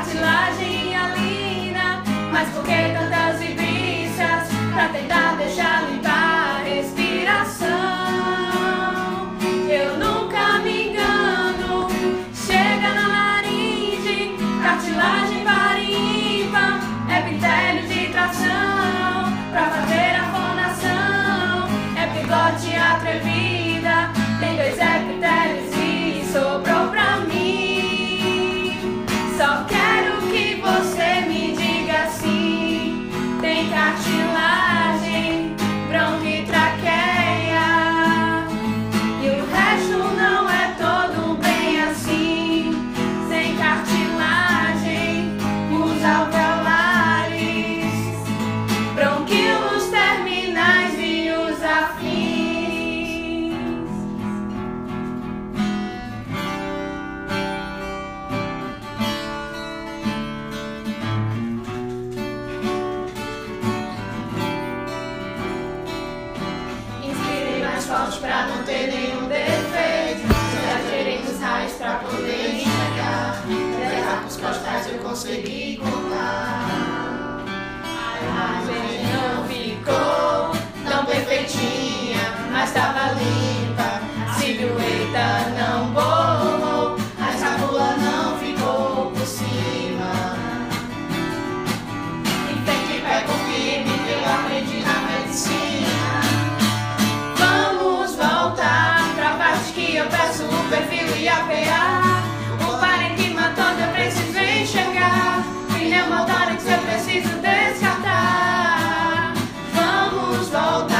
cartilagem e a lina. Mas por que tantas vivências pra tentar deixar limpar a respiração? Eu nunca me engano. Chega na laringe, cartilagem varimpa, pintério é de tração pra fazer a fonação, é bigode atrevido. pra não ter nenhum defeito. Já queremos raiz pra poder enxergar. Rezar com os postais eu consegui contar. A gente não ficou tão perfeitinha, mas tava limpa. A silhueta não borrou, a escapula não ficou por cima. E tem que pé com firme, eu aprendi na medicina. all night.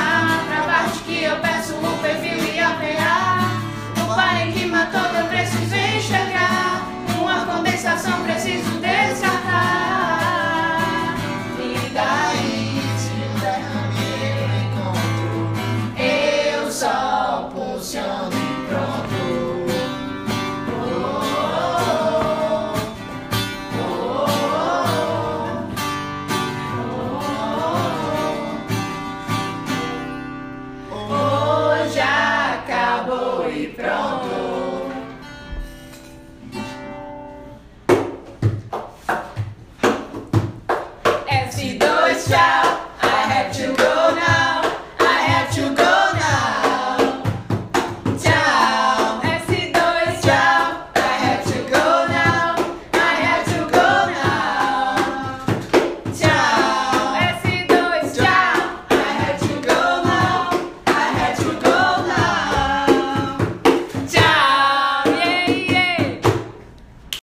Throne.